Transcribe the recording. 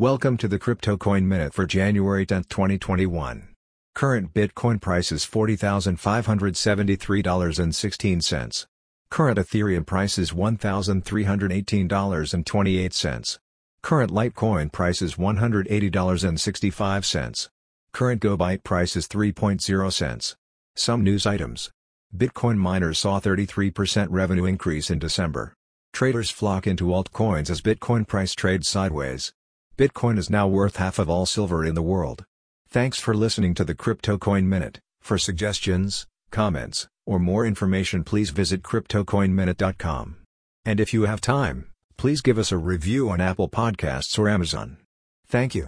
Welcome to the Crypto Coin Minute for January 10, 2021. Current Bitcoin price is $40,573.16. Current Ethereum price is $1,318.28. Current Litecoin price is $180.65. Current GoByte price is 3.0 cents. Some news items. Bitcoin miners saw 33% revenue increase in December. Traders flock into altcoins as Bitcoin price trades sideways. Bitcoin is now worth half of all silver in the world. Thanks for listening to the Crypto Coin Minute. For suggestions, comments, or more information please visit cryptocoinminute.com. And if you have time, please give us a review on Apple Podcasts or Amazon. Thank you.